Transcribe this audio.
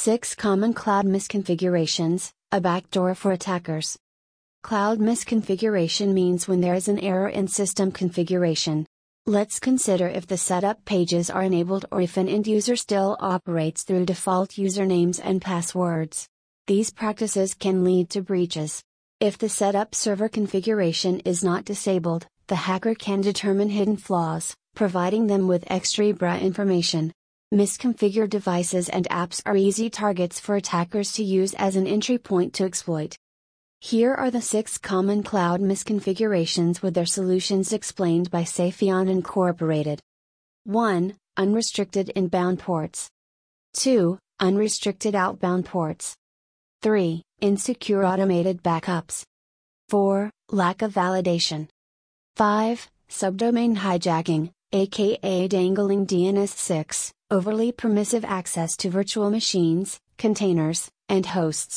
6 Common Cloud Misconfigurations, a backdoor for attackers. Cloud misconfiguration means when there is an error in system configuration. Let's consider if the setup pages are enabled or if an end user still operates through default usernames and passwords. These practices can lead to breaches. If the setup server configuration is not disabled, the hacker can determine hidden flaws, providing them with Xtribra information. Misconfigured devices and apps are easy targets for attackers to use as an entry point to exploit. Here are the six common cloud misconfigurations with their solutions explained by SafeAeon Incorporated. 1. Unrestricted inbound ports. 2. Unrestricted outbound ports. 3. Insecure automated backups. 4. Lack of validation. 5. Subdomain hijacking, aka dangling DNS 6, overly permissive access to virtual machines, containers, and hosts.